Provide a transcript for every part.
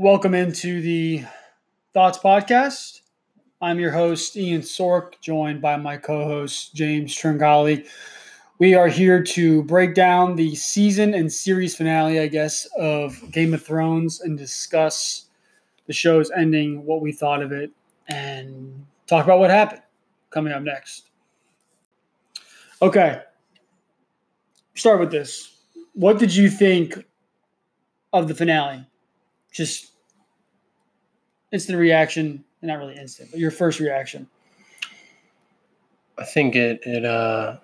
Welcome into the Thoughts Podcast. I'm your host, Ian Sork, joined by my co host, James Tringali. We are here to break down the season and series finale, I guess, of Game of Thrones and discuss the show's ending, what we thought of it, and talk about what happened coming up next. Okay. Start with this. What did you think of the finale? Just instant reaction, not really instant, but your first reaction. I think it it uh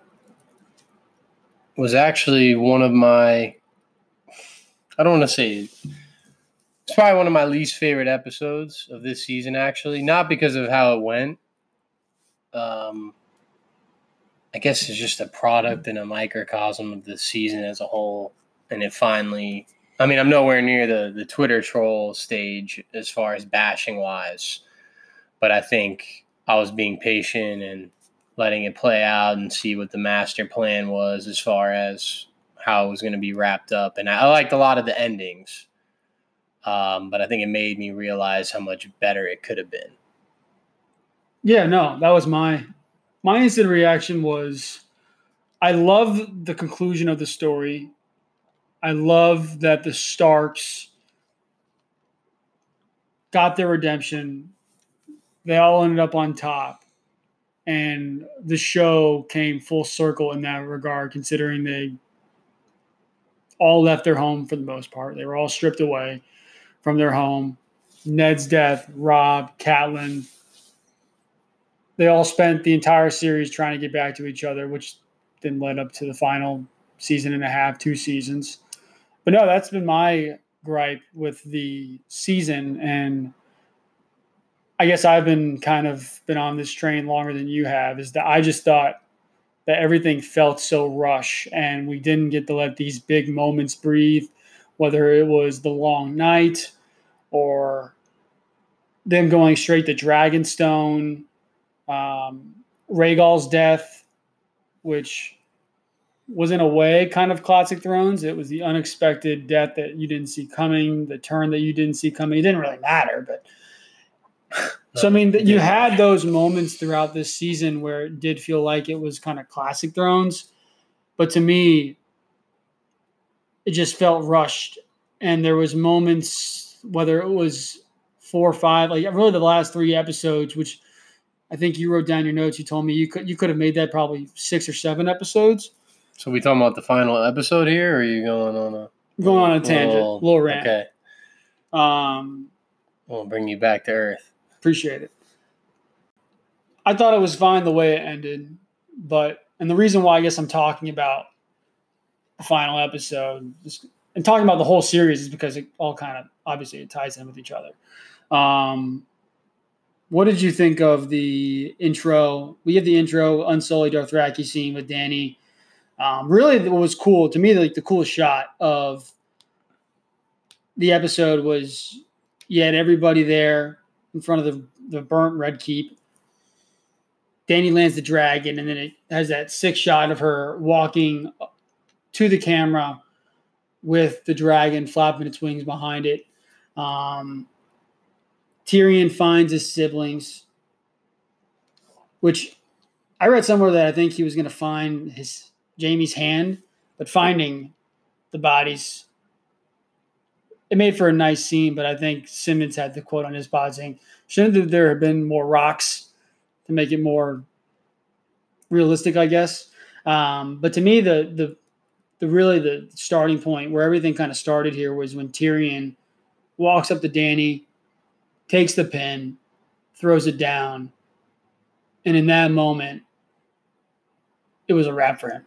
was actually one of my I don't want to say it's probably one of my least favorite episodes of this season actually, not because of how it went. Um I guess it's just a product and a microcosm of the season as a whole and it finally I mean, I'm nowhere near the the Twitter troll stage as far as bashing wise, but I think I was being patient and letting it play out and see what the master plan was as far as how it was going to be wrapped up. And I liked a lot of the endings, um, but I think it made me realize how much better it could have been. Yeah, no, that was my my instant reaction was I love the conclusion of the story. I love that the Starks got their redemption. They all ended up on top. And the show came full circle in that regard, considering they all left their home for the most part. They were all stripped away from their home. Ned's death, Rob, Catelyn, they all spent the entire series trying to get back to each other, which then led up to the final season and a half, two seasons. But no, that's been my gripe with the season and I guess I've been kind of been on this train longer than you have is that I just thought that everything felt so rush and we didn't get to let these big moments breathe whether it was the long night or them going straight to Dragonstone um, Rhaegal's death which was in a way kind of classic Thrones. It was the unexpected death that you didn't see coming, the turn that you didn't see coming. It didn't really matter, but so I mean, that you had those moments throughout this season where it did feel like it was kind of classic Thrones, but to me, it just felt rushed, and there was moments whether it was four or five, like really the last three episodes, which I think you wrote down your notes. You told me you could you could have made that probably six or seven episodes So we talking about the final episode here, or are you going on a going on a tangent, little- little rant. Okay, Um, we'll bring you back to earth. appreciate it. I thought it was fine the way it ended, but and the reason why I guess I'm talking about the final episode is- and talking about the whole series is because it all kind of obviously it ties in with each other. Um, what did you think of the intro? We have the intro Unsullied Dothraki scene with Danny. Um, really, what was cool to me, like the coolest shot of the episode was you had everybody there in front of the, the burnt red keep. Danny lands the dragon, and then it has that six shot of her walking to the camera with the dragon flapping its wings behind it. Um, Tyrion finds his siblings, which I read somewhere that I think he was going to find his Jamie's hand, but finding the bodies, it made for a nice scene. But I think Simmons had the quote on his pod saying, "Shouldn't there have been more rocks to make it more realistic?" I guess. Um, but to me, the the the really the starting point where everything kind of started here was when Tyrion walks up to Danny, takes the pin, throws it down, and in that moment, it was a wrap for him.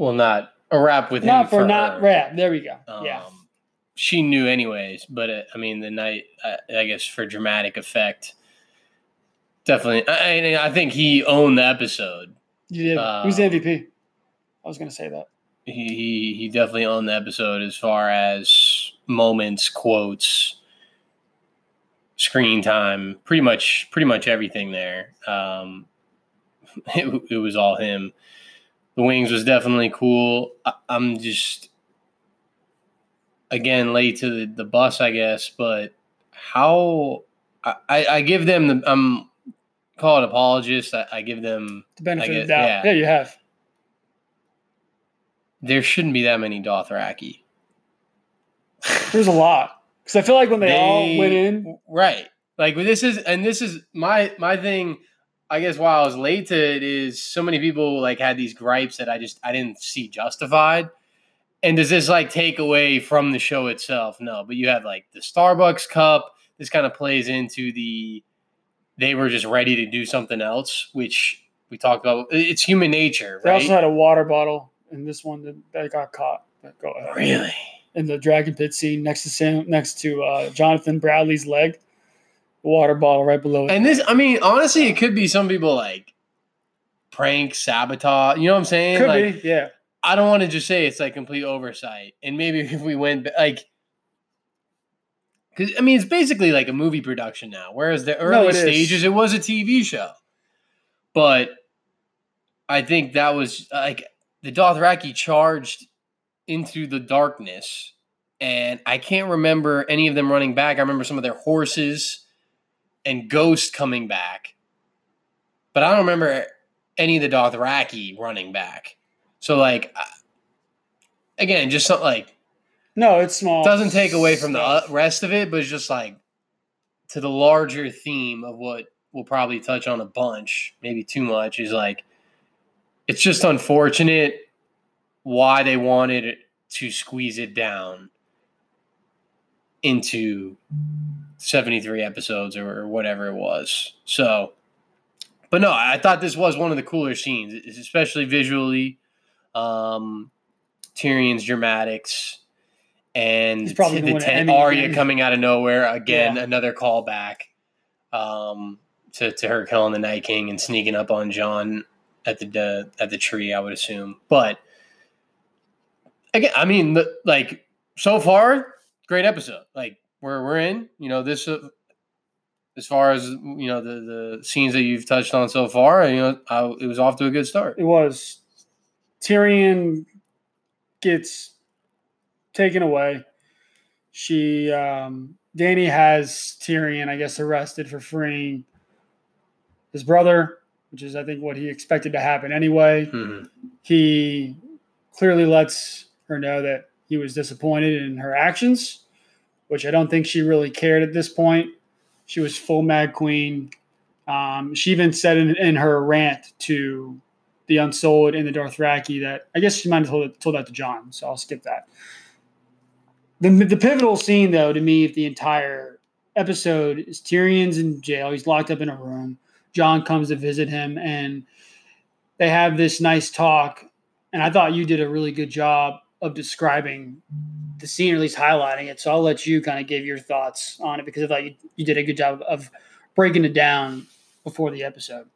Well, not a rap with him Not for, for not her. wrap. There we go. Um, yeah. She knew anyways, but uh, I mean, the night, I, I guess, for dramatic effect, definitely. I, I think he owned the episode. You did. Who's the um, MVP? I was going to say that. He, he he definitely owned the episode as far as moments, quotes, screen time, pretty much pretty much everything there. Um, it, it was all him. The wings was definitely cool. I, I'm just again late to the, the bus, I guess. But how I, I, give them the I'm call it apologist. I, I give them The benefit I of the doubt. yeah. Yeah. you have. there shouldn't be that many Dothraki. There's a lot because I feel like when they, all went in, right like this is and this is my my thing i guess why i was late to it is so many people like had these gripes that i just i didn't see justified. And does this like take away from the show itself? No but you have like the starbucks cup. This kind of plays into the they were just ready to do something else which we talked about. It's human nature they right? also had a water bottle in this one that, that got caught. But go ahead. really? In the dragon pit scene next to Sam, next to uh, Jonathan Bradley's leg, water bottle right below it. And this, I mean, honestly, it could be some people like prank, sabotage. You know what I'm saying? Could like, be, yeah. I don't want to just say it's like complete oversight. And maybe if we went like, because I mean, it's basically like a movie production now. Whereas the early it is. stages, it was a TV show. But I think that was like the Dothraki charged into the darkness. And I can't remember any of them running back. I remember some of their horses and Ghost coming back. But I don't remember any of the Dothraki running back. So, like, again, just something like No, it's small. doesn't take away from the uh, rest of it, but it's just like to the larger theme of what we'll probably touch on a bunch, maybe too much, is like it's just unfortunate why they wanted to squeeze it down into 73 episodes or whatever it was. So, but no, I thought this was one of the cooler scenes, especially visually. Um, Tyrion's dramatics and He's probably the gonna win an ten- Arya coming out of nowhere again, Yeah. another callback um, to to her killing the Night King and sneaking up on John at the the at the tree. I would assume, but again, I mean, the, like so far, great episode. Like we're we're in. You know this. Uh, as far as you know, the the scenes that you've touched on so far, you know, I, it was off to a good start. It was Tyrion gets taken away. She um Danny has Tyrion, I guess, arrested for freeing his brother, which is I think what he expected to happen anyway. Mhm. He clearly lets her know that he was disappointed in her actions, which I don't think she really cared at this point. She was full Mad Queen. Um, she even said in, in her rant to the Unsullied and the Dothraki that I guess she might have told, told that to John, so I'll skip that. The, the pivotal scene, though, to me, of the entire episode is Tyrion's in jail. He's locked up in a room. John comes to visit him, and they have this nice talk. And I thought you did a really good job of describing the scene, or at least highlighting it. So I'll let you kind of give your thoughts on it because I thought you, you did a good job of breaking it down before the episode.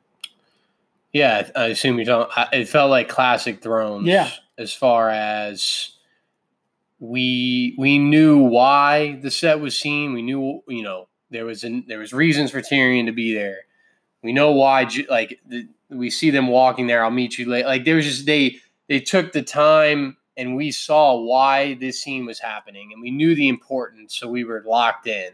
Yeah, I assume you don't. It felt like classic Thrones. Yeah. As far as we we knew why the set was seen. We knew you know there was an, there was reasons for Tyrion to be there. We know why. Like the, we see them walking there. I'll meet you later. Like there was just they they took the time and we saw why this scene was happening and we knew the importance, so we were locked in.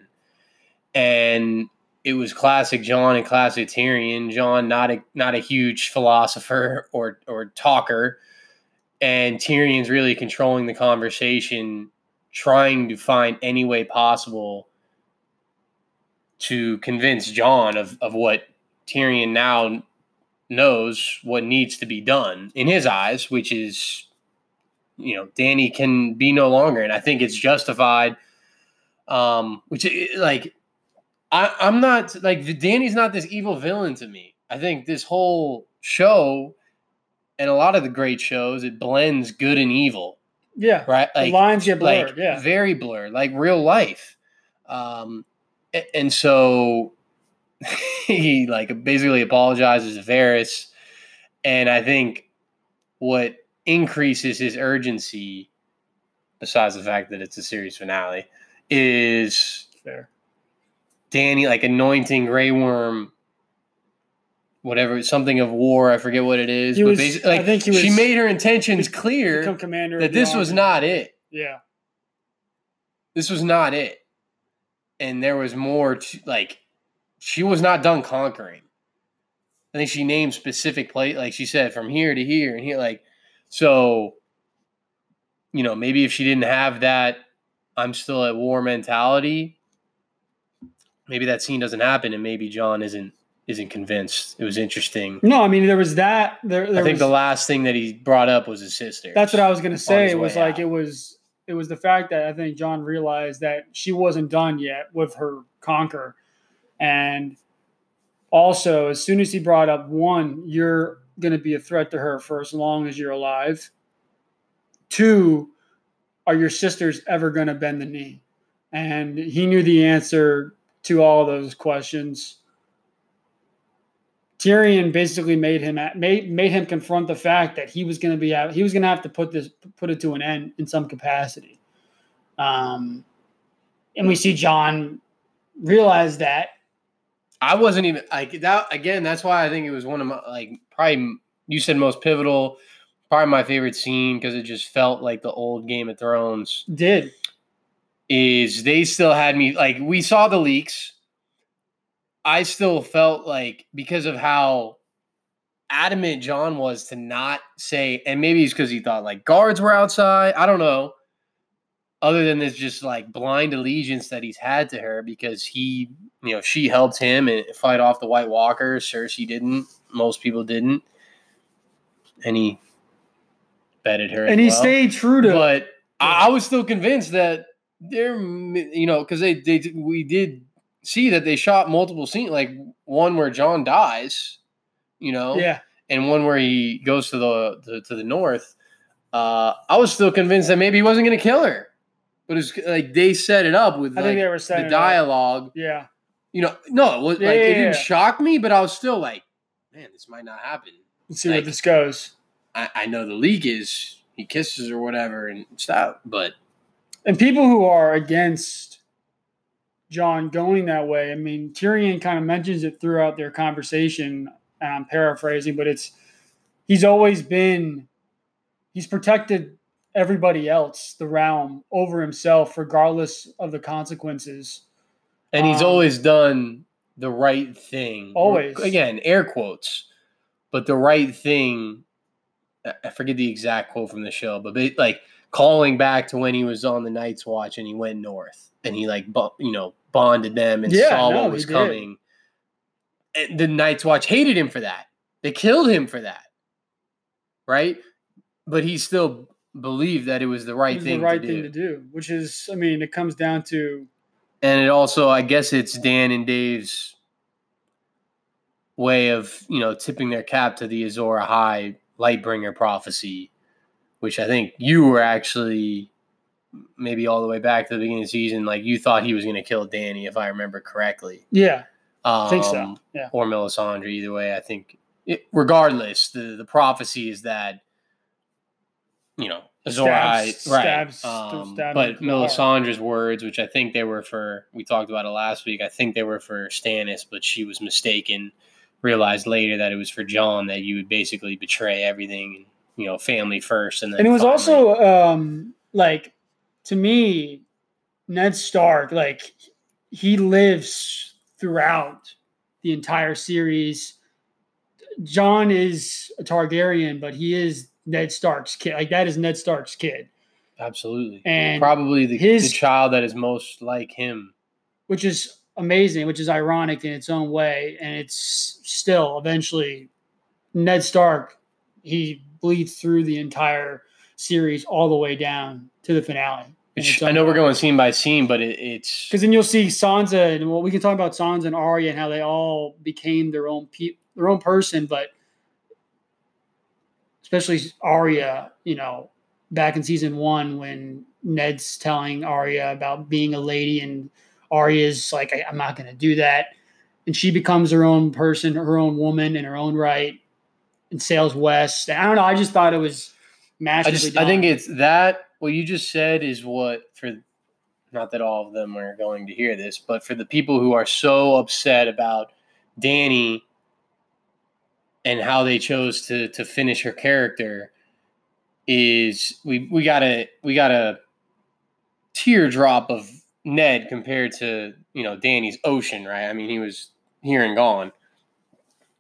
And it was classic John and classic Tyrion. John, not a not a huge philosopher or or talker, and Tyrion's really controlling the conversation, trying to find any way possible to convince John of of what Tyrion now knows what needs to be done in his eyes, which is, you know, Danny can be no longer, and I think it's justified. Um, which like I, I'm not like Danny's not this evil villain to me. I think this whole show and a lot of the great shows it blends good and evil, Yeah. right? the lines get blurred. like yeah. very blurred, like real life. Um, a- and so he like basically apologizes to Varys, and I think what increases his urgency, besides the fact that it's a series finale, is Fair. Danny like anointing Grey Worm, whatever something of war. I forget what it is, He but was- basically, I like think he she made her intentions clear Become commander. that this was not it. Yeah. this was not it. And there was more to like she was not done conquering. I think she named specific place like she said from here to here and here like so you know, maybe if she didn't have that I'm still at war mentality, maybe that scene doesn't happen and maybe John isn't isn't convinced. It was interesting. No, I mean there was that. There, there I think was, the last thing that he brought up was his sister. That's what I was gonna say. It was like out. it was it was the fact that I think John realized that she wasn't done yet with her conquer, and also as soon as he brought up one, you're gonna be a threat to her for as long as you're alive. Two, are your sisters ever gonna bend the knee? And he knew the answer to all those questions. Tyrion basically made him made made him confront the fact that he was going to be. He was going to have to put this put it to an end in some capacity. Um, and we see John realize that. I wasn't even like that again. That's why I think it was one of my like probably you said most pivotal, probably my favorite scene because it just felt like the old Game of Thrones. Did Is they still had me like we saw the leaks. I still felt like because of how adamant John was to not say, and maybe it's because he thought like guards were outside. I don't know. Other than this, just like blind allegiance that he's had to her because he, you know, she helped him and fight off the White Walkers. Cersei didn't. Most people didn't, and he betted her. and he well. stayed true to. But I, I was still convinced that they're, you know, because they they we did see that they shot multiple scenes, like one where John dies, you know, yeah, and one where he goes to the to, to the north. Uh, I was still convinced that maybe he wasn't going to kill her, but it's like they set it up with I like, think they were setting the it up. dialogue. yeah, You know, no, it was Yeah, like yeah, it didn't shock me, but I was still like, man, this might not happen. let's see Like- where this goes. I, I know the league is he kisses or whatever and stuff, but And people who are against John going that way, I mean, Tyrion kind of mentions it throughout their conversation, and I'm paraphrasing, but it's he's always been he's protected everybody else, the realm, over himself, regardless of the consequences. and he's Um, always done the right thing. Always. again, air quotes, but the right thing. I- forget the exact quote from the show, but ba- like calling back to when he was on the Night's Watch and he went north and he like bu- you know bonded them and Yeah, saw no, what was coming. And the Night's Watch hated him for that. They killed him for that, right? But he still believed that it was the right It's thing the right to thing do. to do, which is, I mean, it comes down to and it also i guess it's dan and dave's way of you know tipping their cap to the Azor Ahai lightbringer prophecy which i think you were actually maybe all the way back to the beginning of the season like you thought he was going to kill danny if i remember correctly yeah, um, I think so. Yeah, or melisandre either way i think it, regardless the, the prophecy is that you know Stabs- right? stabs- Um, but in the heart. Melisandre's words, which I think they were for, we talked about it last week. I think they were for Stannis, but she was mistaken. Realized later that it was for John. That you would basically betray everything, and you know, family first, and then and it was finally- also um like to me ned stark like he lives throughout the entire series john is a targaryen but he is ned stark's kid. Like that is ned stark's kid. Absolutely. And probably the, his- the child that is most like him. which is amazing which is ironic in its own way. And it's still eventually ned stark he bleeds through the entire series all the way down to the finale Which I know we're going scene by scene, but it, it's Because then you'll see Sansa, and well, we can talk about Sansa and Arya and how they all became their own pe- their own person, but especially Arya, you know, back in season one when Ned's telling Arya about being a lady, and Arya's like, I, "I'm not going to do that," and she becomes her own person, her own woman in her own right, and sails west. I don't know. I just thought it was I just. I think it's that what you just said is what for not that all of them are going to hear this, but for the people who are so upset about Danny and how they chose to to finish her character is we we got a we gotta teardrop of Ned compared to you know Danny's ocean, right? I mean, he was here and gone.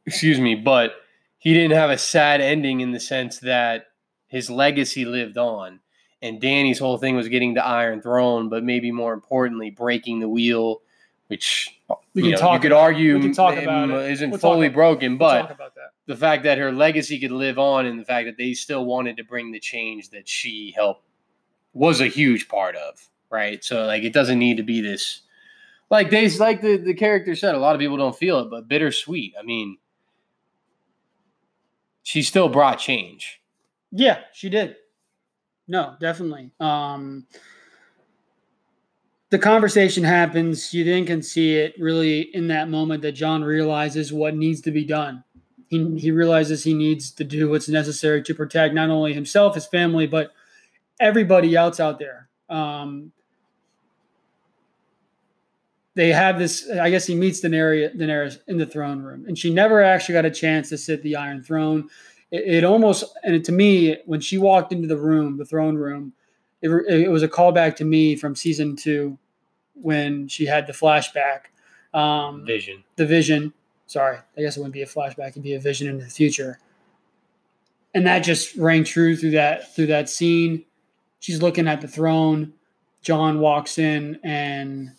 Excuse me, but he didn't have a sad ending in the sense that his legacy lived on. And Danny's whole thing was getting the Iron Throne, but maybe more importantly, breaking the wheel, which We you, can know, talk you could argue we can talk m- about it. isn't We'll talk fully about- broken, We'll but talk about that. the fact that her legacy could live on and the fact that they still wanted to bring the change that she helped was a huge part of right so like it doesn't need to be this like they like the, the character said a lot of people don't feel it but bittersweet i mean she still brought change Yeah, she did. No, definitely. Um, the conversation happens. You then can see it really in that moment that John realizes what needs to be done. He, he realizes he needs to do what's necessary to protect not only himself, his family, but everybody else out there. Um, they have this. I guess he meets Daenerys, Daenerys in the throne room, and she never actually got a chance to sit the Iron Throne it, it almost and to me when she walked into the room the throne room it, it was a callback to me from season two when she had the flashback um, vision. the vision. Sorry i guess it wouldn't be a flashback it'd be a vision into the future. And that just rang true through that through that scene. She's looking at the throne. John walks in and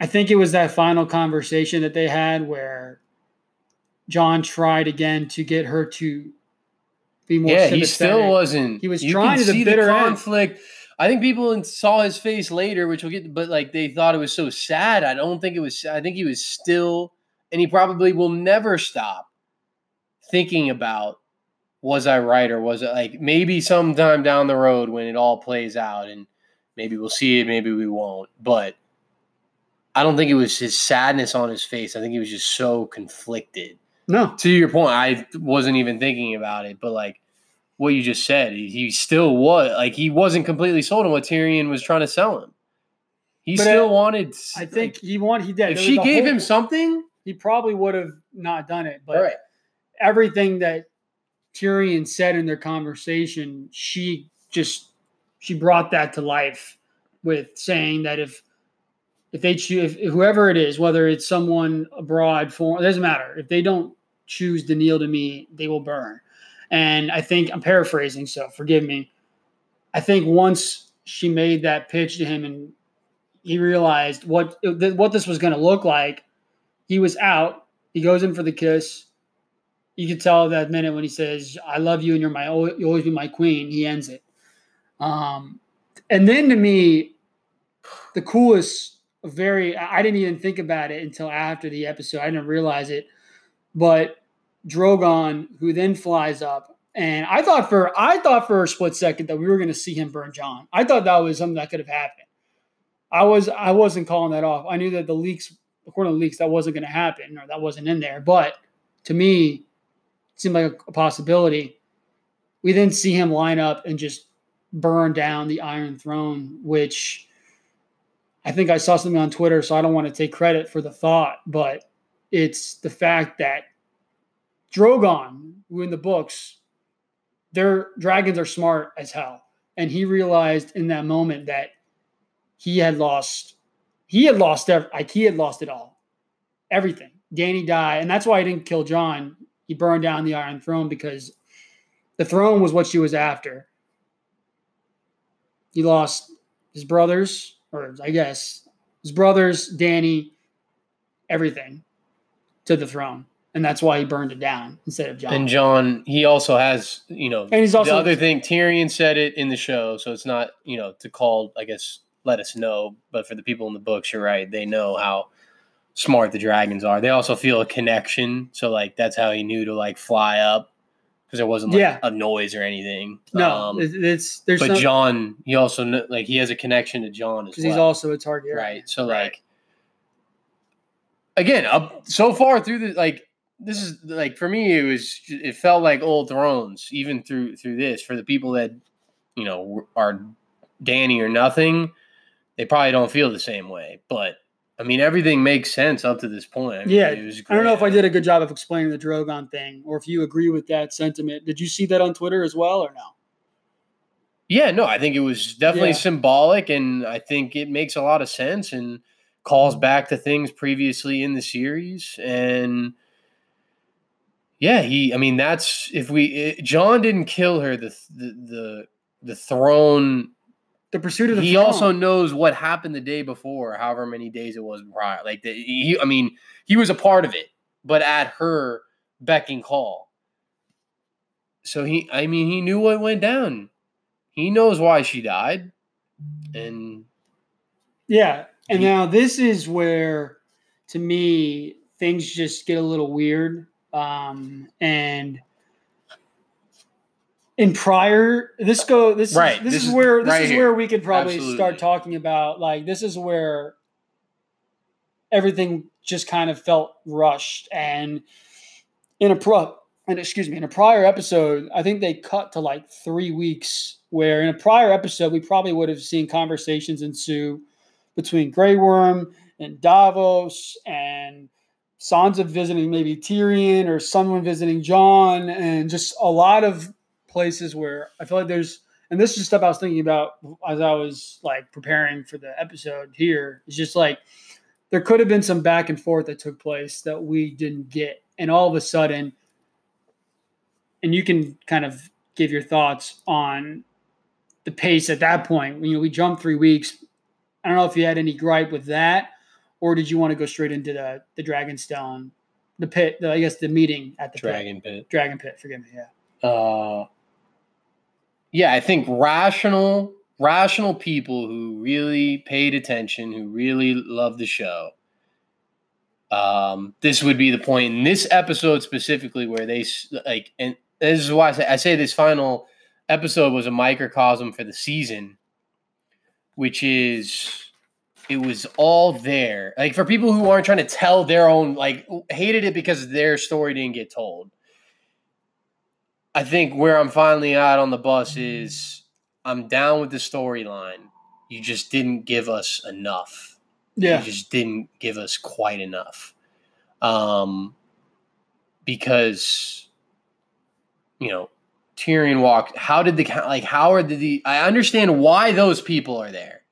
i think it was that final conversation that they had where john tried again to get her to be more yeah he still wasn't He was you trying to the see bitter end. conflict i think people saw his face later which we'll get but like they thought it was so sad i don't think it was i think he was still and he probably will never stop thinking about was I right or was it like maybe sometime down the road when it all plays out and maybe we'll see it, maybe we won't. But I don't think it was his sadness on his face. I think he was just so conflicted. No To your point, I wasn't even thinking about it, but like what you just said, he, still was like he wasn't completely sold on what Tyrion was trying to sell him. He But, still uh, wanted. i think he wanted he did if she gave whole- him something, he probably would have not done it but right? everything that Tyrion said in their conversation, she just she brought that to life with saying that if if they choose if, whoever it is, whether it's someone abroad, for it doesn't matter. If they don't choose to kneel to me, they will burn. And I think I'm paraphrasing, so forgive me. I think once she made that pitch to him and he realized what what this was going to look like, he was out. He goes in for the kiss you could tell that minute when he says, "I love you and you're my you'll always be my queen." He ends it. Um, and then to me, the coolest, very I didn't even think about it until after the episode. I didn't realize it, but Drogon, who then flies up, and I thought for I thought for a split second that we were going to see him burn John. I thought that was something that could have happened. I was I wasn't calling that off. I knew that the leaks, according to the leaks, that wasn't going to happen or that wasn't in there. But to me, seemed like a, a possibility. We then see him line up and just burn down the Iron Throne, which I think I saw something on Twitter, so I don't want to take credit for the thought, but it's the fact that Drogon, who in the books, their dragons are smart as hell. And he realized in that moment that he had lost, he had lost, like he had lost it all, everything. Danny died, and that's why he didn't kill John he burned down the Iron Throne because the throne was what she was after. He lost his brothers, or I guess his brothers, Danny, everything to the throne. And that's why he burned it down instead of John. And John, he also has, you know, And he's also- the other thing. Tyrion said it in the show, so it's not, you know, to call, I guess, let us know. But for the people in the books, you're right. They know how smart the dragons are. They also feel a connection, so like that's how he knew to like fly up because there wasn't like Yeah. a noise or anything. no, Um, it's there's but some, John, he also kn- like he has a connection to John as because well. he's also a target, right. So like, again, up so far through the like, this is like for me, it was it felt like old thrones even through through this for the people that you know are Danny or nothing. They probably don't feel the same way, but I mean everything makes sense up to this point. I mean, Yeah, it was I don't know if I did a good job of explaining the Drogon thing, or if you agree with that sentiment. Did you see that on Twitter as well, or no? Yeah, no, I think it was definitely Yeah. symbolic, and I think it makes a lot of sense and calls back to things previously in the series. And yeah, he, I mean, that's if we, it, John didn't kill her, the, the, the, the throne. The pursuit of the He throne. also knows what happened the day before, however many days it was prior. Like, the, he, I mean, he was a part of it, but at her beck and call. So he, I mean, he knew what went down. He knows why she died, and Yeah. And now this is where, to me, things just get a little weird. Um, and in prior, this go this Right, is, this, this is is where this right is here. where we could probably Absolutely. start talking about like this is where everything just kind of felt rushed and in a pro and excuse me in a prior episode i think they cut to like three weeks where in a prior episode we probably would have seen conversations ensue between Grey Worm and davos and sansa visiting maybe tyrion or someone visiting john and just a lot of places where i feel like there's and this is stuff i was thinking about as i was like preparing for the episode here. It's just like there could have been some back and forth that took place that we didn't get. And all of a sudden and you can kind of give your thoughts on the pace at that point. You know we jumped three weeks i don't know if you had any gripe with that or did you want to go straight into the the dragonstone the pit the, i guess the meeting at the. Dragon Pit. dragon pit forgive me yeah Uh, yeah, I think rational, rational people who really paid attention, who really loved the show. Um, this would be the point in this episode specifically where they s- like, and this is why I say, I say this final episode was a microcosm for the season, which is it was all there. Like for people who aren't trying to tell their own, like hated it because their story didn't get told. I think where I'm finally at on the bus is I'm down with the storyline. You just didn't give us enough. yeah You just didn't give us quite enough. Um, because you know Tyrion walked. How did the like? How are the? I understand why those people are there,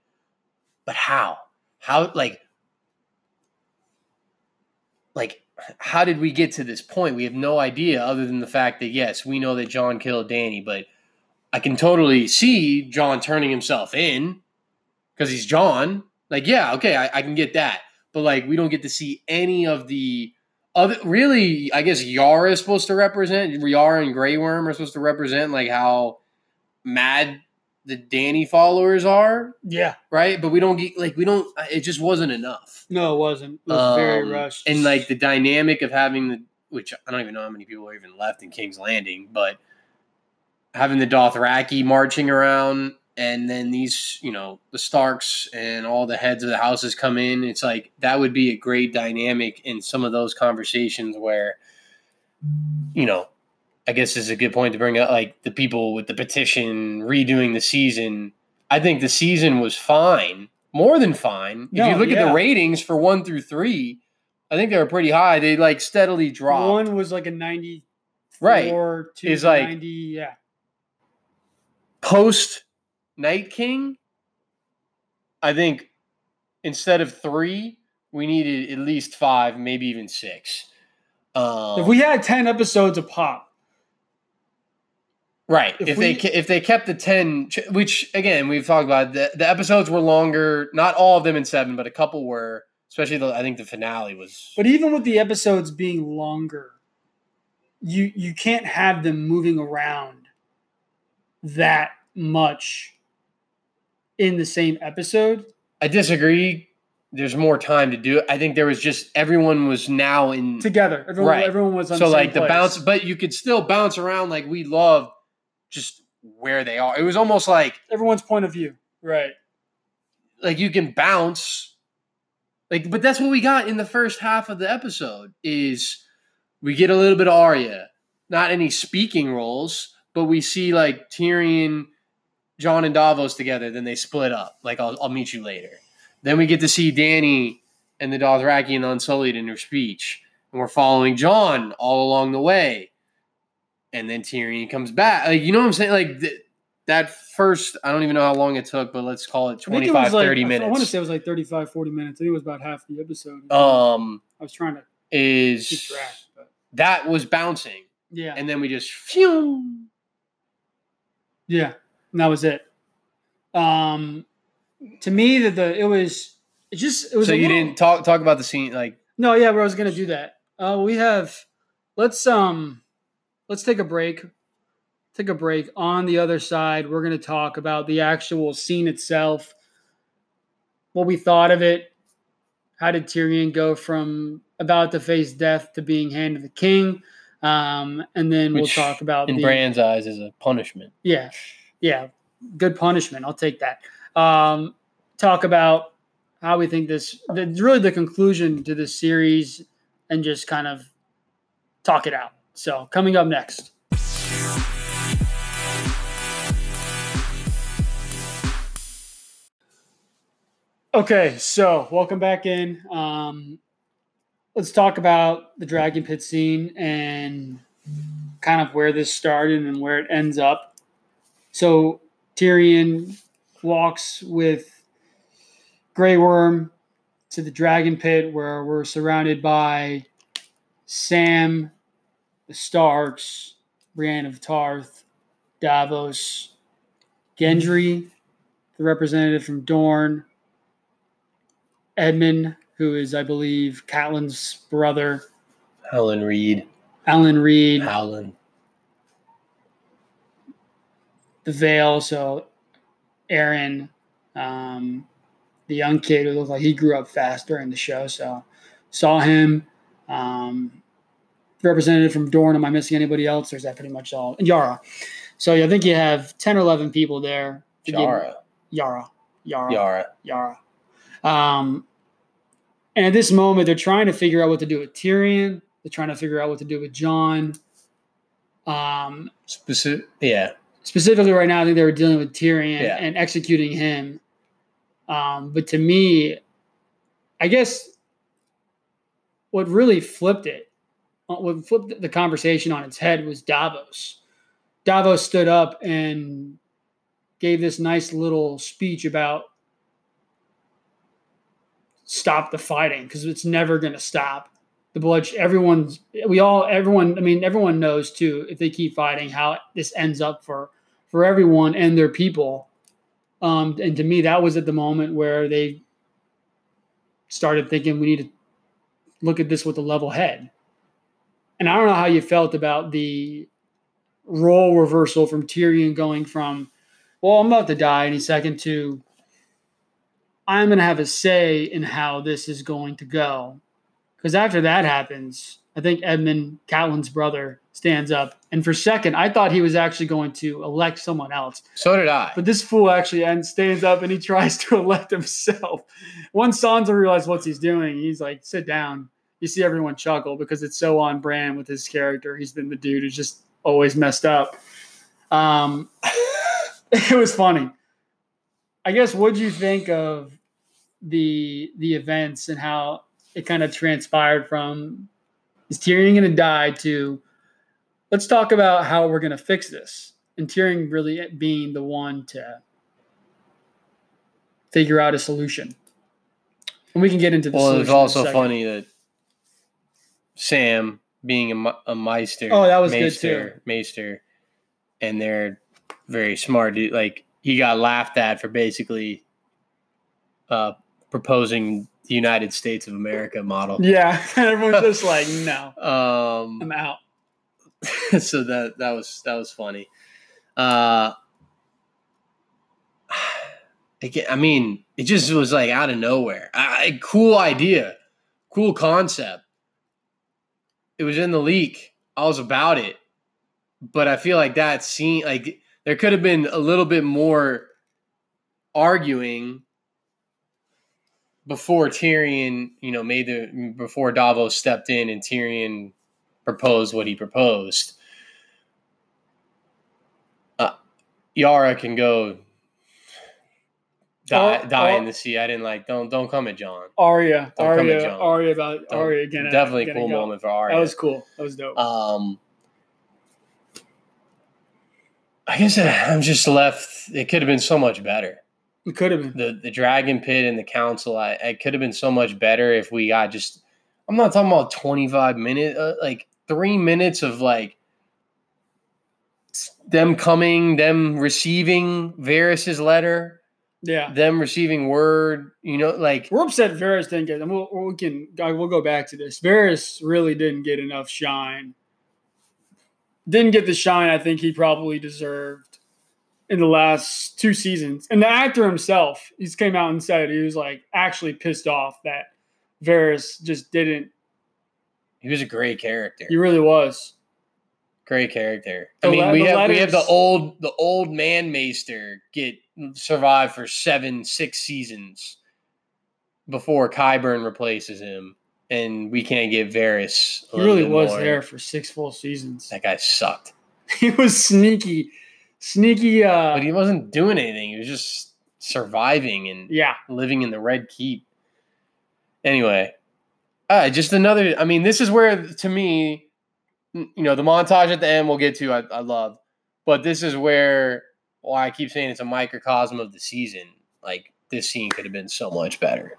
but how? How like? Like, how did we get to this point? We have no idea, other than the fact that yes, we know that John killed Danny, but I can totally see John turning himself in because he's John. Like, yeah, okay, I, I can get that, but like, we don't get to see any of the other. Really, I guess Yara is supposed to represent Yara and Grey Worm are supposed to represent like how mad the Danny followers are, yeah right? But we don't get like we don't. It just wasn't enough. no it wasn't it was very Um, rushed And like the dynamic of having the, which I don't even know how many people are even left in King's Landing, but having the Dothraki marching around and then these, you know, the Starks and all the heads of the houses come in. It's like that would be a great dynamic in some of those conversations where, you know, I guess this is a good point to bring up like the people with the petition redoing the season. I think the season was fine, more than fine. if you look at the ratings for one through three, I think they were pretty high. They like steadily dropped. one was like a 90 Right. two Is like- 90 yeah Post Night King, I think instead of three, we needed at least five, maybe even six. Um, if we had 10 episodes of pop right, if if, we- they if they kept the ten, which again we've talked about, the, the episodes were longer. Not all of them in seven, but a couple were. Especially the, I think the finale was. But even with the episodes being longer, you you can't have them moving around that much in the same episode. I disagree. There's more time to do it. I think there was just everyone was now in Together, everyone, Right. everyone was on so the like the bounce, but you could still bounce around like we love just where they are. It was almost like Everyone's point of view, right? like you can bounce, like but that's what we got in the first half of the episode is we get a little bit of Arya, not any speaking roles, but we see like Tyrion, John and Davos together. Then they split up. Like I'll, I'll meet you later. Then we get to see Danny and the Dothraki and the Unsullied in their speech, and we're following John all along the way. And then Tyrion comes back. Like you know what I'm saying? Like the, that first, I don't even know how long it took, but let's call it I think it 25, like, 30 I- minutes. I want to say it was like 35, 40 minutes. I think it was about half the episode. um, I was trying to is keep track. But that was bouncing, yeah. and then we just phew. Yeah, and that was it. Um, to me, that the it was it just it was. So you little- didn't talk talk about the scene like No, yeah, but I was gonna do that. Uh, we have. Let's um, let's take a break. Take a break. On the other side, we're gonna talk about the actual scene itself. What we thought of it. How did Tyrion go from about to face death to being hand of the king? Um, and then we'll talk about in the, Bran's eyes is a punishment. Yeah, yeah, good punishment. I'll take that. Um, talk about how we think this, the, really the conclusion to this series, and just kind of talk it out. So coming up next. Okay, so welcome back in. Um, let's talk about the Dragon Pit scene and kind of where this started and where it ends up. So Tyrion walks with Grey Worm to the Dragon Pit where we're surrounded by Sam, the Starks, Brienne of Tarth, Davos, Gendry, the representative from Dorne, Edmure, who is, I believe, Catelyn's brother, Helen Reed, Alan Reed, Howland. The Vale, so Arryn, um, the young kid who looked like he grew up fast during the show. So saw him. Um, representative from Dorne. Am I missing anybody else? Or is that pretty much all? And Yara. So yeah, I think you have 10 or 11 people there. Jara. Yara. Yara. Yara. Yara. Um, and at this moment, they're trying to figure out what to do with Tyrion. They're trying to figure out what to do with John. Um, Specific, yeah. Specifically right now, I think they were dealing with Tyrion Yeah. and executing him. Um, but to me, I guess what really flipped it, what flipped the conversation on its head was Davos. Davos stood up and gave this nice little speech about stop the fighting because it's never going to stop. The blood, everyone's, we all, everyone, I mean, everyone knows too, if they keep fighting, how this ends up for for everyone and their people. Um, and to me, that was at the moment where they started thinking we need to look at this with a level head. And I don't know how you felt about the role reversal from Tyrion going from, well, I'm about to die any second to I'm going to have a say in how this is going to go. Because after that happens, I think Edmure Catelyn's brother stands up, and for a second, I thought he was actually going to elect someone else. So did I. But this fool actually ends, stands up and he tries to elect himself. Once Sansa realizes what he's doing, he's like, "Sit down." You see everyone chuckle because it's so on brand with his character. He's been the dude who's just always messed up. Um, it was funny. I guess what do you think of the the events and how it kind of transpired from is Tyrion going to die to let's talk about how we're going to fix this and Tyrion really being the one to figure out a solution. And we can get into the well, it's was solution in a also funny that Sam, being a, a Meister, Oh, that was good, Maester, too. Maester, and they're very smart. dude. Like he got laughed at for basically uh, proposing the United States of America model. Yeah, And everyone's just like, no, Um, I'm out. so that that was that was funny. Uh, I mean, it just was like out of nowhere. I, cool idea, cool concept. It was in the leak. I was about it, but I feel like that scene, like there could have been a little bit more arguing before Tyrion, you know, made the before Davos stepped in and Tyrion proposed what he proposed. Uh, Yara can go die, Oh, die oh. in the sea. I didn't like. Don't don't come at John. Arya, Don't come at Arya, John. Arya about Don't- Arya again. Definitely a cool moment for Arya. That was cool. That was dope. Um, I guess I'm just left. It could have been so much better. It could have been. The the Dragon Pit and the Council. I it could have been so much better if we got just. I'm not talking about 25 minutes, uh, like three minutes of like them coming, them receiving Varys's letter, Yeah. them receiving word. You know, like We're upset Varys didn't get. And we'll, we can. We'll go back to this. Varys really didn't get enough shine. Didn't get the shine I think he probably deserved in the last two seasons. And the actor himself, he's came out and said he was like actually pissed off that Varys just didn't. He was a great character. He really was. Great character. The I mean, le- we have we have the old the old man maester get survive for seven six seasons before Qyburn replaces him, and we can't get Varys. He really was more. there for six full seasons. That guy sucked, he was sneaky, sneaky. Uh, but he wasn't doing anything. He was just surviving and yeah, living in the Red Keep. Anyway, uh, just another. I mean, this is where, to me, you know, the montage at the end we'll get to. I, I love, but this is where why I keep saying it's a microcosm of the season. Like this scene could have been so much better,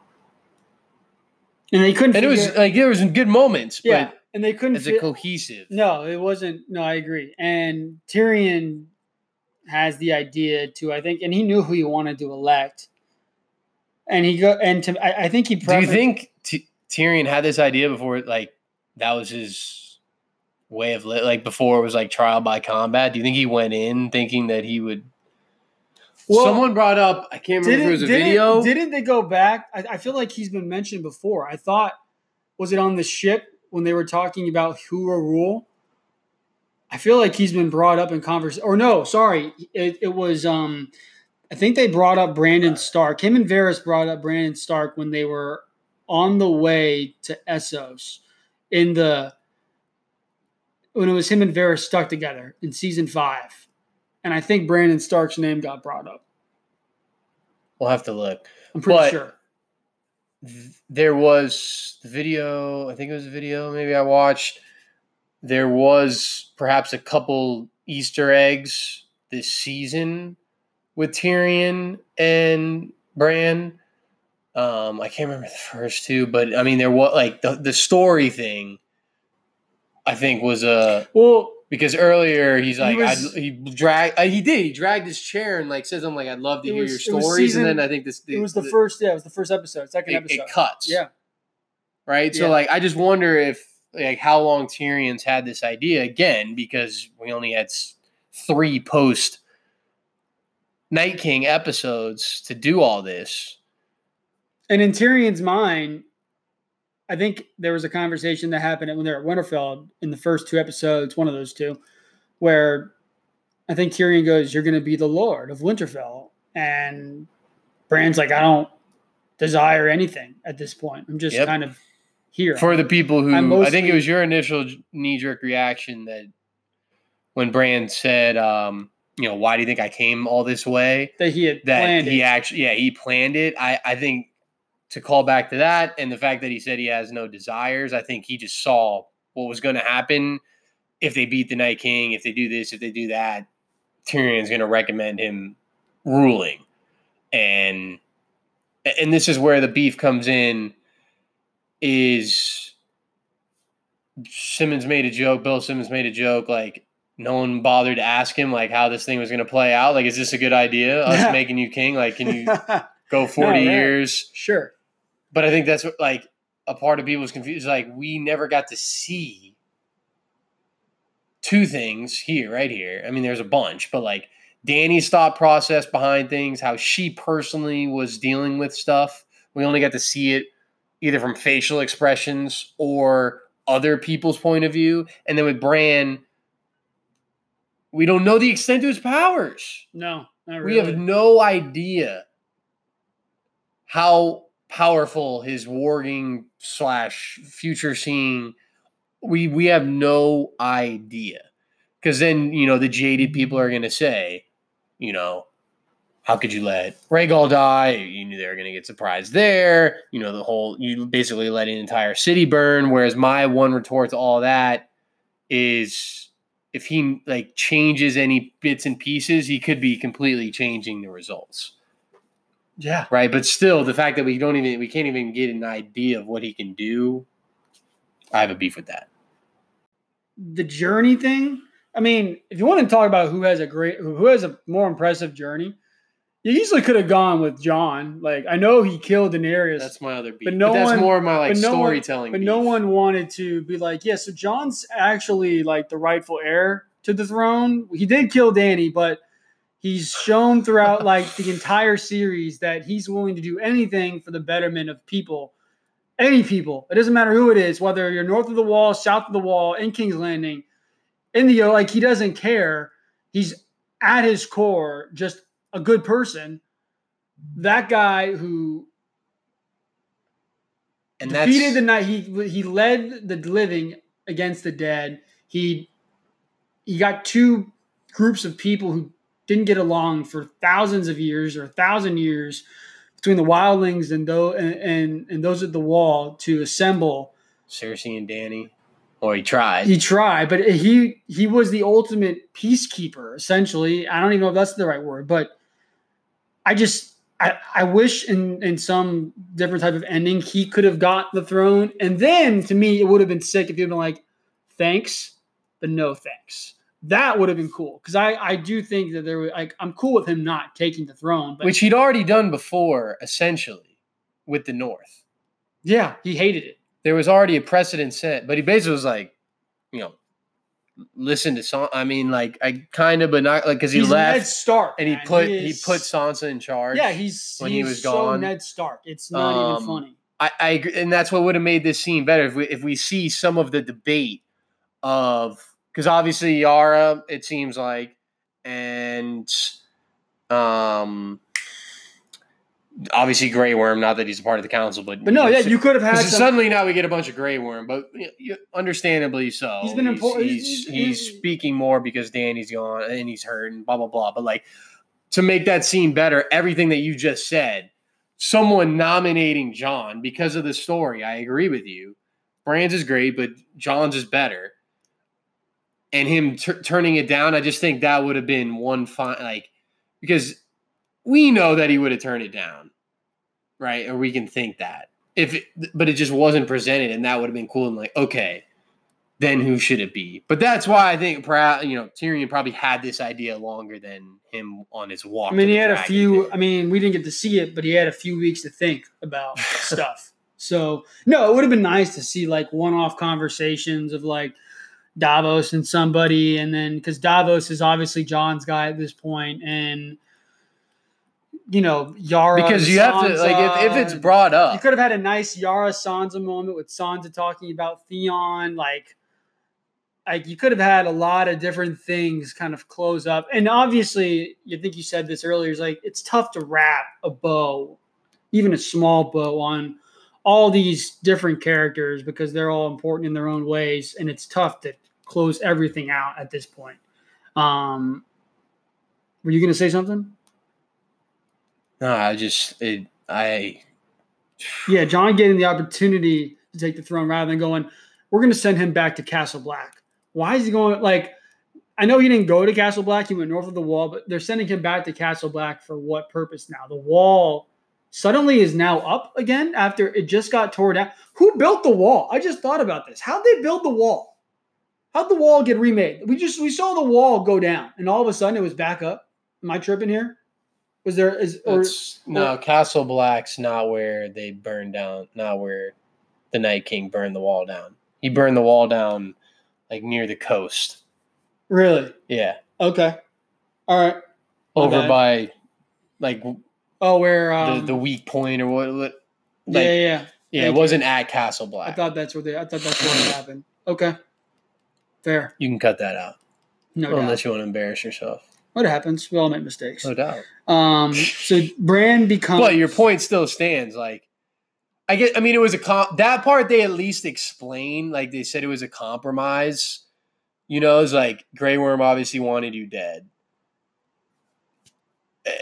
and they couldn't. and it was like there was some good moments, yeah, but and they couldn't. it's a cohesive. No, it wasn't. No, I agree. And Tyrion has the idea to, I think, and he knew who he wanted to elect. And he go and to, I, I think he. Do you think T- Tyrion had this idea before? Like that was his way of li- like before it was like trial by combat. Do you think he went in thinking that he would? Well, Someone brought up. I can't remember if it was a didn't- video. Didn't they go back? I, I feel like he's been mentioned before. I thought was it on the ship when they were talking about who will rule? I feel like he's been brought up in conversation. Or no, sorry, it, it was. um I think they brought up Brandon Stark. Him and Varys brought up Brandon Stark when they were on the way to Essos in the when it was him and Varys stuck together in season five. And I think Brandon Stark's name got brought up. we'll have to look. I'm pretty But- sure. Th- There was the video. I think it was a video. Maybe I watched. There was perhaps a couple Easter eggs this season with Tyrion and Bran. Um, I can't remember the first two, but I mean, there was like the the story thing. I think was a Well, because earlier he's He like was- I, he dragged uh, he did he dragged his chair and like says I'm like I'd love to hear was- your stories season- and then I think this it was the first. Yeah, it was the first episode, second it, episode. it cuts Yeah, right so like I just wonder if like how long Tyrion's had this idea again because we only had three post Night King episodes to do all this and in Tyrion's mind, I think there was a conversation that happened when they're at Winterfell in the first two episodes, one of those two, where I think Tyrion goes, "You're going to be the Lord of Winterfell," and Bran's like, "I don't desire anything at this point. I'm just Yep. kind of here." for the people who I'm I think it was your initial knee jerk reaction that when Bran said um you know why do you think I came all this way that he had that planned he it. actually yeah he planned it i i think to call back to that and the fact that he said he has no desires i think he just saw what was going to happen. If they beat the night king if they do this if they do that tyrion's going to recommend him ruling. And and this is where the beef comes in is simmons made a joke bill simmons made a joke like no one bothered to ask him like how this thing was going to play out. Like is this a good idea us making you king? Like can you go 40 right. years? Sure. But i think that's what like a part of people's confused. Like we never got to see two things here right here. I mean there's a bunch but like danny's thought process behind things how she personally was dealing with stuff. We only got to see it either from facial expressions or other people's point of view. And then with bran we don't know the extent of his powers. No, not we have no idea how powerful his warging slash future seeing. We we have no idea because then you know the jaded people are going to say, you know, how could you let Rhaegal die? You knew they were going to get surprised there. You know the whole you basically let an entire city burn. Whereas my one retort to all that is if he like changes any bits and pieces, he could be completely changing the results. Yeah. Right. But still the fact that we don't even we can't even get an idea of what he can do, I have a beef with that. The journey thing. I mean, if you want to talk about who has a great who has a more impressive journey, you easily could have gone with Jon. Like I know he killed Daenerys. That's my other beef. But no that's one- more of my like but no one- storytelling. But beef. no one wanted to be like, yeah, so Jon's actually like the rightful heir to the throne. He did kill Danny, but he's shown throughout like the entire series that he's willing to do anything for the betterment of people. Any people. It doesn't matter who it is, whether you're north of the wall, south of the wall, in King's Landing, in the like he doesn't care. He's at his core just a good person. That guy who and defeated the night he he led the living against the dead he he got two groups of people who didn't get along for thousands of years or a thousand years between the wildlings and those and, and, and those at the wall to assemble Cersei and Danny. Or he tried. he tried but he he was the ultimate peacekeeper essentially i don't even know if that's the right word but i just I, I wish in, in some different type of ending he could have got the throne. And then to me, it would have been sick if he'd been like, thanks, but no thanks. That would have been cool. Because I, I do think that there was like I'm cool with him not taking the throne. But which he'd already done before, essentially, with the North. yeah, he hated it. There was already a precedent set, but he basically was like, you know, listen to song. I mean, like, I kind of, but not like because he He's Ned left Stark. and he man. put he, is- put Sansa in charge. Yeah, he's when he he's was so gone. Ned Stark. It's not Um, even funny. I, I agree, and that's what would have made this scene better if we if we see some of the debate of because obviously Yara, it seems like, and um, obviously Grey Worm. Not that he's a part of the council, but But no, yeah, you could have had some, suddenly now we get a bunch of Grey Worm, but you you- understandably so. He's been important- He's, he's- he's, he's- speaking more because Danny's gone and he's hurt and blah blah blah. But like to make that scene better, everything that you just said, someone nominating Jon because of the story, I agree with you. Bran's is great, but Jon's is better. And him tur turning it down, I just think that would have been one fine, like because we know that he would have turned it down, right? Or we can think that if, it, but it just wasn't presented, and that would have been cool. And like, okay, then who should it be? But that's why I think, you know, Tyrion probably had this idea longer than him on his walk. I mean, he had a few. did. I mean, we didn't get to see it, but he had a few weeks to think about stuff. So no, it would have been nice to see like one-off conversations of like Davos and somebody, and then because Davos is obviously Jon's guy at this point, and you know Yara because you have to like if, if it's brought up, You could have had a nice Yara Sansa moment with Sansa talking about Theon, like. Like you could have had a lot of different things kind of close up, and obviously, you think you said this earlier. Is like it's tough to wrap a bow, even a small bow, on all these different characters because they're all important in their own ways, and it's tough to close everything out at this point. Um, were you going to say something? no, I just it, I Yeah, Jon getting the opportunity to take the throne rather than going, we're going to send him back to Castle Black. Why is he going like? I know he didn't go to Castle Black; he went north of the Wall, but they're sending him back to Castle Black for what purpose now? The Wall suddenly is now up again after it just got torn down. Who built the wall? I just thought about this. How'd they build the wall? How'd the wall get remade? We just we saw the wall go down, and all of a sudden it was back up. Am I tripping here? Was there is or no, Castle Black's not where they burned down, not where the Night King burned the wall down. He burned the wall down like near the coast. really? Yeah. Okay, all right. Over bad. by like Oh, where um, the, the weak point or what, what yeah, like, yeah, yeah, yeah. it wasn't at Castle Black. I thought that's what they. I thought that's what happened. Okay, fair. you can cut that out. No doubt. unless you want to embarrass yourself. What happens? We all make mistakes. No doubt. Um, so Bran becomes. But your point still stands. Like, I get. I mean, it was a comp. That part they at least explained. Like they said, it was a compromise. You know, it's like Grey Worm obviously wanted you dead,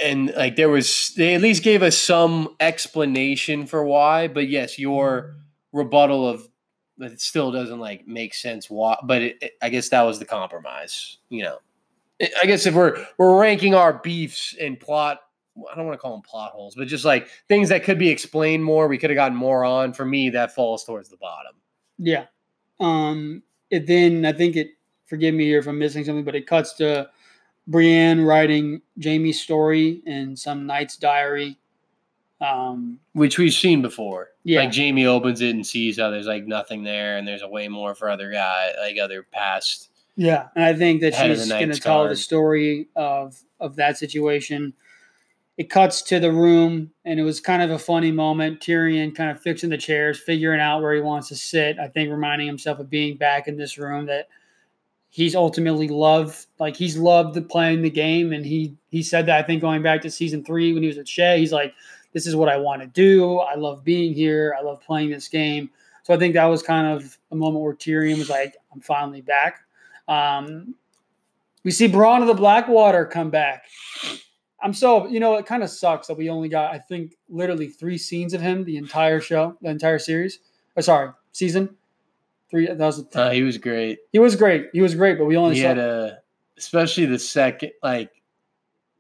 and like there was, they at least gave us some explanation for why. But yes, your rebuttal of but it still doesn't like make sense. Why? But it, it, I guess that was the compromise. You know, I guess if we're we're ranking our beefs and plot, I don't want to call them plot holes, but just like things that could be explained more, we could have gotten more on. For me, that falls towards the bottom. Yeah. Um. It then I think it. Forgive me here if I'm missing something, but it cuts to Brienne writing Jaime's story in some knight's diary. Um. Which we've seen before. Yeah. Like Jaime opens it and sees how there's like nothing there, and there's a way more for other guy, like other past. Yeah, and I think that Head of the she's going to tell the story of of that situation. It cuts to the room, and it was kind of a funny moment. Tyrion kind of fixing the chairs, figuring out where he wants to sit. I think reminding himself of being back in this room that he's ultimately loved. Like he's loved the playing the game, and he he said that I think going back to season three when he was at Shae, he's like, "This is what I want to do. I love being here. I love playing this game." So I think that was kind of a moment where Tyrion was like, "I'm finally back." Um, we see Bronn of the Blackwater come back. I'm so you know it kind of sucks that we only got I think literally three scenes of him the entire show, the entire series. Oh, sorry, season three. That was Uh, he was great. he was great. He was great, but we only He saw had a, especially the second, like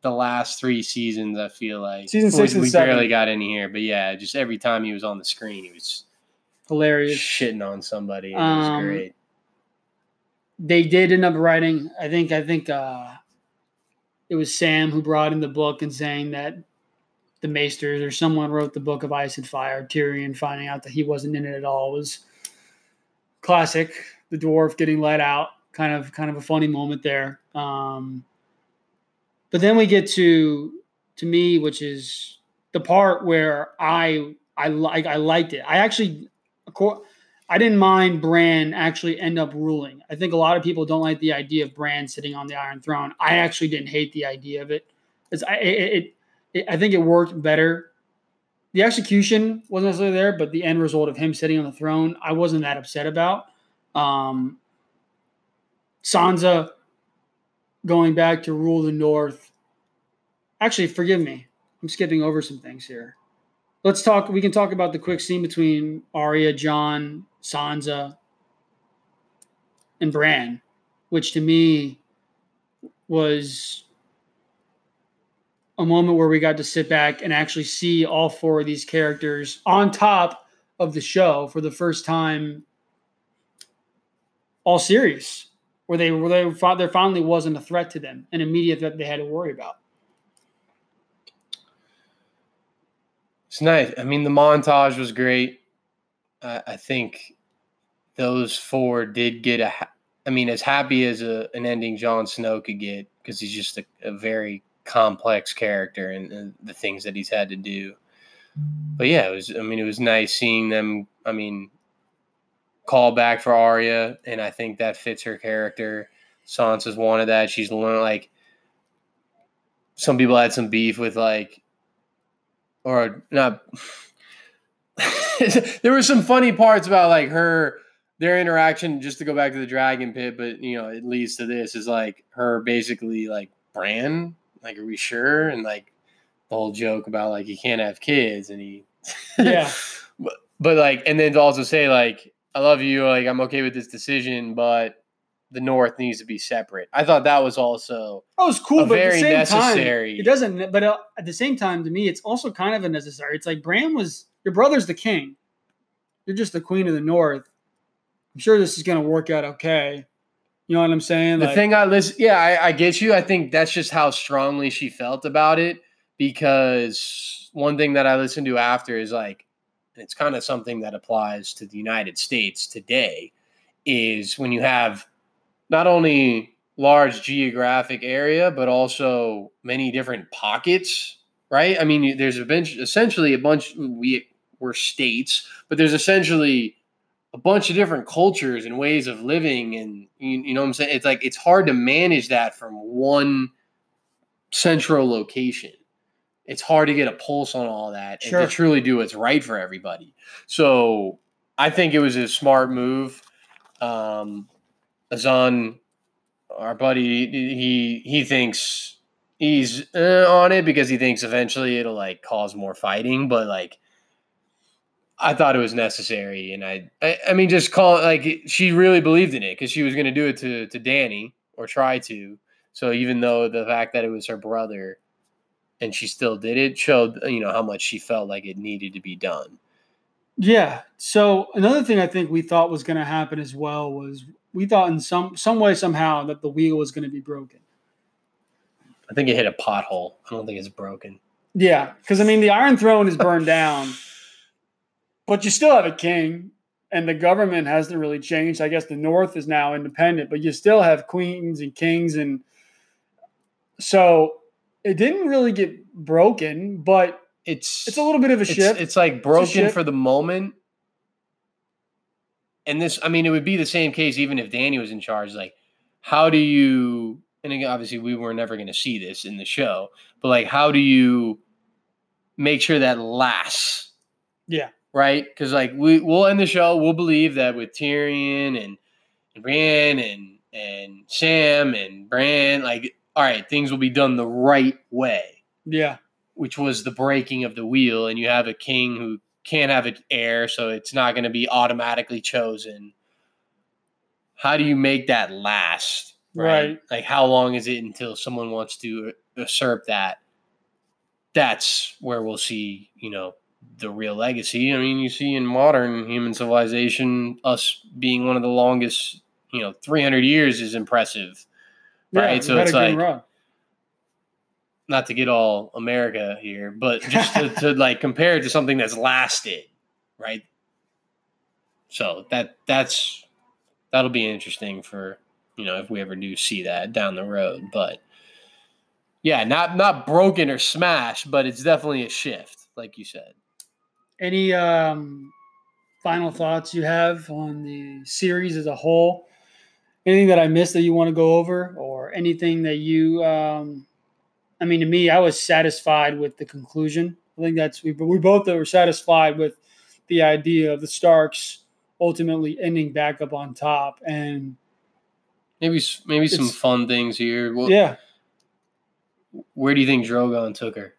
the last three seasons. I feel like Season we- six and we seven. barely got any here, but yeah, just every time he was on the screen, he was hilarious. shitting on somebody. And it Um, great. They did end up writing. I think. I think uh, it was Sam who brought in the book and saying that the Maesters or someone wrote the book of Ice and Fire. Tyrion finding out that he wasn't in it at all was classic. The dwarf getting let out, kind of kind of a funny moment there. Um, but then we get to to me, which is the part where I I like I liked it. I actually, I didn't mind Bran actually end up ruling. I think a lot of people don't like the idea of Bran sitting on the Iron Throne. I actually didn't hate the idea of it. It's, I, it, it, I think it worked better. The execution wasn't necessarily there, but the end result of him sitting on the throne, I wasn't that upset about. Um, Sansa going back to rule the North. Actually, forgive me. I'm skipping over some things here. Let's talk. We can talk about the quick scene between Arya, John, Sansa, and Bran, which to me was a moment where we got to sit back and actually see all four of these characters on top of the show for the first time all series where they where they there finally wasn't a threat to them an immediate threat they had to worry about It's nice. I mean, the montage was great. I, I think those four did get a. I mean, as happy as a, an ending Jon Snow could get because he's just a, a very complex character and, and the things that he's had to do. But yeah, it was. I mean, it was nice seeing them. I mean, call back for Arya, and I think that fits her character. Sansa's wanted that. She's learned like. Some people had some beef with like or not there were some funny parts about like her their interaction just to go back to the dragon pit but you know it leads to this is like her basically like bran like are we sure and like the whole joke about like he can't have kids and he Yeah. but, but like and then to also say like i love you like i'm okay with this decision but the north needs to be separate i thought that was also that was cool but very at the same necessary- time it doesn't but uh, at the same time to me it's also kind of a necessary it's like bran was your brother's the king you're just the queen of the north i'm sure this is going to work out okay you know what i'm saying The Like, thing I listen, yeah, I, I get you. I think that's just how strongly she felt about it. Because one thing that I listened to after is like, and it's kind of something that applies to the United States today, is when you have not only large geographic area, but also many different pockets, right? I mean, there's a bunch, essentially a bunch. We we're states, but there's essentially a bunch of different cultures and ways of living and you, you know what i'm saying it's like it's hard to manage that from one central location it's hard to get a pulse on all that Sure. and to truly do what's right for everybody so i think it was a smart move um azan our buddy he he thinks he's uh, on it because he thinks eventually it'll like cause more fighting but like I thought it was necessary, and I, I, I mean, just call it like she really believed in it because she was going to do it to to Danny or try to. So even though the fact that it was her brother, and she still did it, showed you know how much she felt like it needed to be done. Yeah. So another thing I think we thought was going to happen as well was we thought in some some way somehow that the wheel was going to be broken. I think it hit a pothole. I don't think it's broken. Yeah, because I mean the Iron Throne is burned down, but you still have a king, and the government hasn't really changed. I guess the North is now independent, but you still have queens and kings, and so it didn't really get broken, but It's it's a little bit of a it's, shift. it's like broken for the moment. And this, I mean, it would be the same case even if Danny was in charge. Like, how do you? And again, obviously, we were never going to see this in the show, but like, how do you make sure that lasts? yeah, right? Because like we we'll end the show, we'll believe that with Tyrion and and Brienne and and Sam and Bran, like all right, things will be done the right way, yeah, which was the breaking of the wheel, and you have a king who can't have an heir, so it's not going to be automatically chosen. How do you make that last? Right. Like how long is it until someone wants to usurp that? That's where we'll see, you know, the real legacy. I mean, you see in modern human civilization, us being one of the longest, you know, 300 years is impressive. Right, Yeah, so it's like-. Not to get all America here, but just to, to like compare it to something that's lasted, right? So that that's that'll be interesting for you know if we ever do see that down the road. But yeah, not not broken or smashed, but it's definitely a shift, like you said. Any um, final thoughts you have on the series as a whole? Anything that I missed that you want to go over, or anything that you? Um, I mean, to me, I was satisfied with the conclusion. I think that's we we both were satisfied with the idea of the Starks ultimately ending back up on top, and Maybe maybe some fun things here. Well, yeah, Where do you think Drogon took her?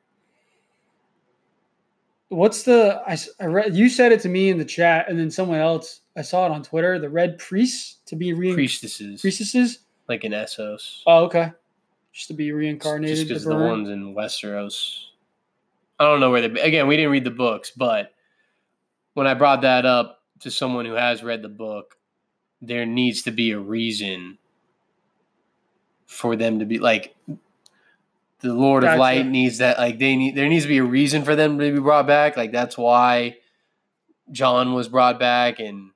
what's the I read you said it to me in the chat, and then someone else I saw it on Twitter. The Red Priests to be re- Priestesses, priestesses. like in Essos. Oh, okay. Just to be reincarnated. just because the ones in Westeros. I don't know where they. Again, we didn't read the books, but when I brought that up to someone who has read the book, there needs to be a reason for them to be like the Lord Gotcha. of Light needs that. Like they need. There needs to be a reason for them to be brought back. Like that's why Jon was brought back, and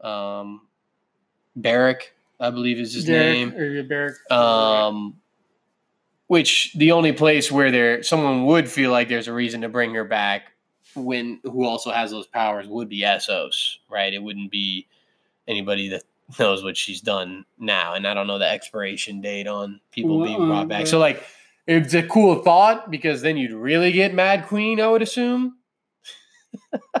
um, Beric, I believe, is his Derek, name or um, which the only place where there someone would feel like there's a reason to bring her back when who also has those powers would be Essos, right? It wouldn't be anybody that knows what she's done now, and I don't know the expiration date on people being brought back. So like, it's a cool thought because then you'd really get Mad Queen, I would assume.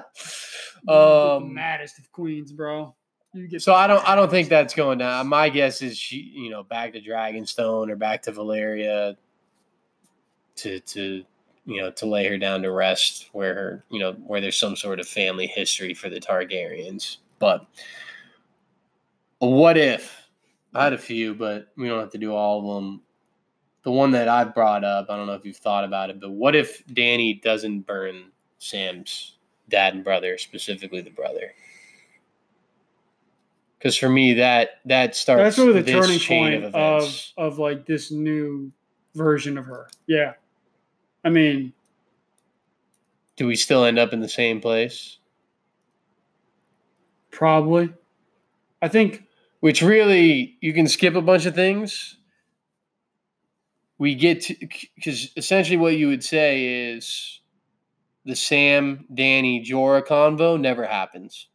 the um, maddest of queens, bro. You get so I don't I don't think that's going down. My guess is she, you know, back to Dragonstone or back to Valyria to to you know to lay her down to rest where her you know where there's some sort of family history for the Targaryens. But what if I had a few, but we don't have to do all of them. The one that I brought up, I don't know if you've thought about it, but what if Danny doesn't burn Sam's dad and brother, specifically the brother? Because for me, that that starts That's really the turning point of of, of like this new version of her. Yeah. I mean, Do we still end up in the same place? probably. I think Which really, you can skip a bunch of things. We get to because essentially what you would say is the Sam, Danny, Jorah convo never happens.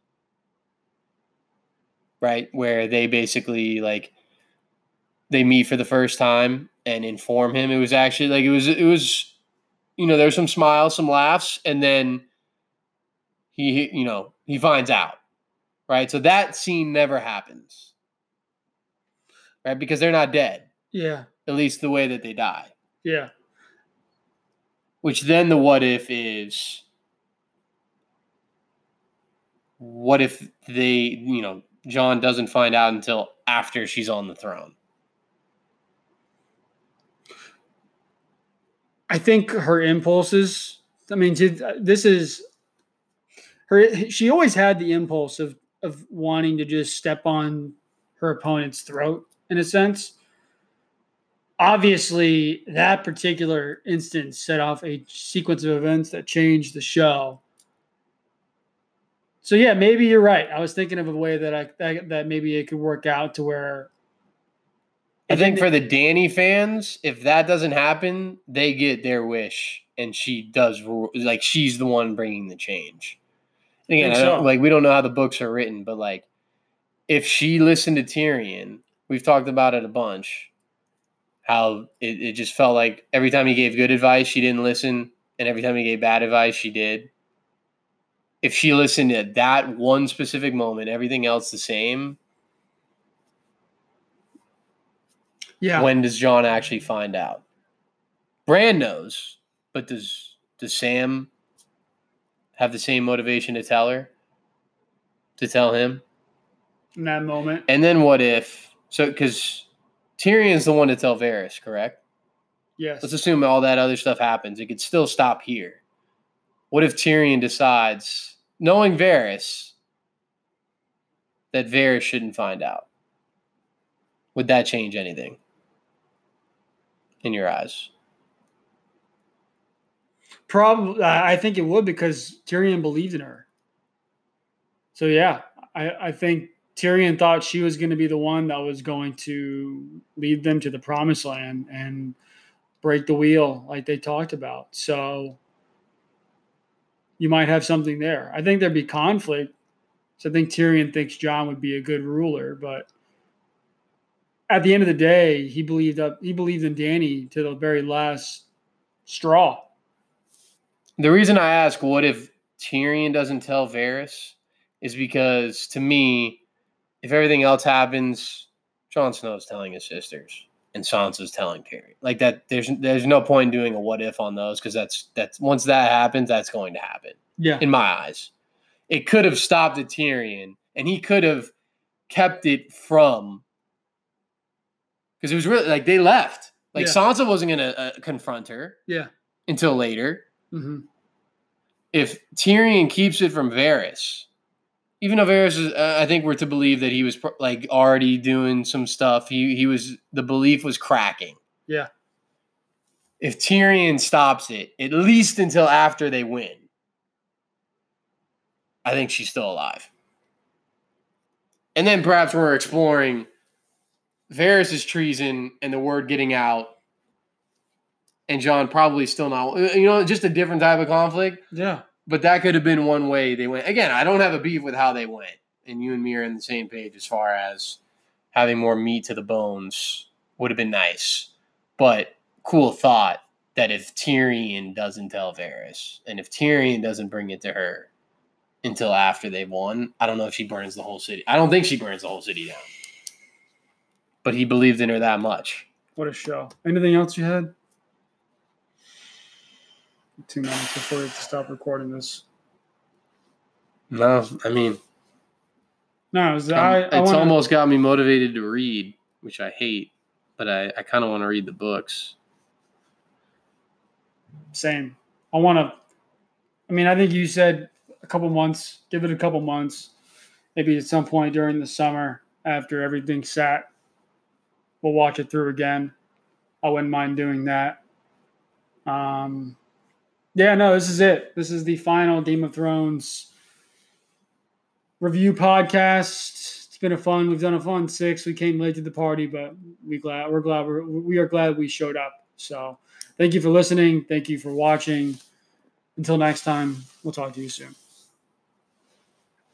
Right? Where they basically like they meet for the first time and inform him. It was actually like it was it was you know, there's some smiles, some laughs, and then he you know, he finds out. Right? So that scene never happens. Right? Because they're not dead, yeah, at least the way that they die. yeah. Which then the what if is what if they, you know, Jon doesn't find out until after she's on the throne? I think her impulses. I mean, this is her. She always had the impulse of of wanting to just step on her opponent's throat in a sense. Obviously, that particular instance set off a sequence of events that changed the show. So yeah, maybe you're right. I was thinking of a way that I that, that maybe it could work out to where I think for the Danny fans, if that doesn't happen, they get their wish, and she does like she's the one bringing the change. And again, so. like we don't know how the books are written, but like if she listened to Tyrion, we've talked about it a bunch. How it, it just felt like every time he gave good advice, she didn't listen, and every time he gave bad advice, she did. If she listened at that one specific moment, everything else the same, Yeah. When does Jon actually find out? Bran knows, but does does Sam have the same motivation to tell her? To tell him? In that moment. And then what if so because Tyrion's the one to tell Varys, correct? Yes. Let's assume all that other stuff happens. It could still stop here. What if Tyrion decides, knowing Varys, that Varys shouldn't find out? Would that change anything? in your eyes? Probably, I think it would because Tyrion believed in her. So yeah, I, I think Tyrion thought she was going to be the one that was going to lead them to the promised land and break the wheel like they talked about. So you might have something there. I think there'd be conflict. So I think Tyrion thinks Jon would be a good ruler, but at the end of the day, he believed up he believed in Danny to the very last straw. The reason I ask what if Tyrion doesn't tell Varys is because to me, if everything else happens, Jon Snow's telling his sisters and Sansa's telling Tyrion. Like that there's there's no point in doing a what if on those because that's that's once that happens, that's going to happen. Yeah. In my eyes. It could have stopped at Tyrion and he could have kept it from because it was really like they left. Like yeah. Sansa wasn't to uh, confront her. Yeah. Until later. Mm-hmm. If Tyrion keeps it from Varys, even though Varys is, uh, I think we're to believe that he was like already doing some stuff. He he was the belief was cracking. Yeah. If Tyrion stops it, at least until after they win, I think she's still alive. And then perhaps we're exploring Varys' treason and the word getting out, and Jon probably still not. You know, just a different type of conflict. Yeah. But that could have been one way they went. Again, I don't have a beef with how they went, and you and me are in the same page as far as having more meat to the bones would have been nice. But cool thought that if Tyrion doesn't tell Varys, and if Tyrion doesn't bring it to her until after they've won, I don't know if she burns the whole city. I don't think she burns the whole city down but he believed in her that much. What a show. Anything else you had? Two minutes before we have to stop recording this. No, I mean, no, it was, I, it's wanna, almost got me motivated to read, which I hate, but I, I kind of want to read the books. Same. I want to. I mean, I think you said a couple months. Give it a couple months, maybe at some point during the summer after everything sat we'll watch it through again. I wouldn't mind doing that. Um, yeah, no, this is it. This is the final Game of Thrones review podcast. It's been a fun. We've done a fun six. We came late to the party, but we glad we're glad we're, we are glad we showed up. So, thank you for listening. Thank you for watching. Until next time, we'll talk to you soon.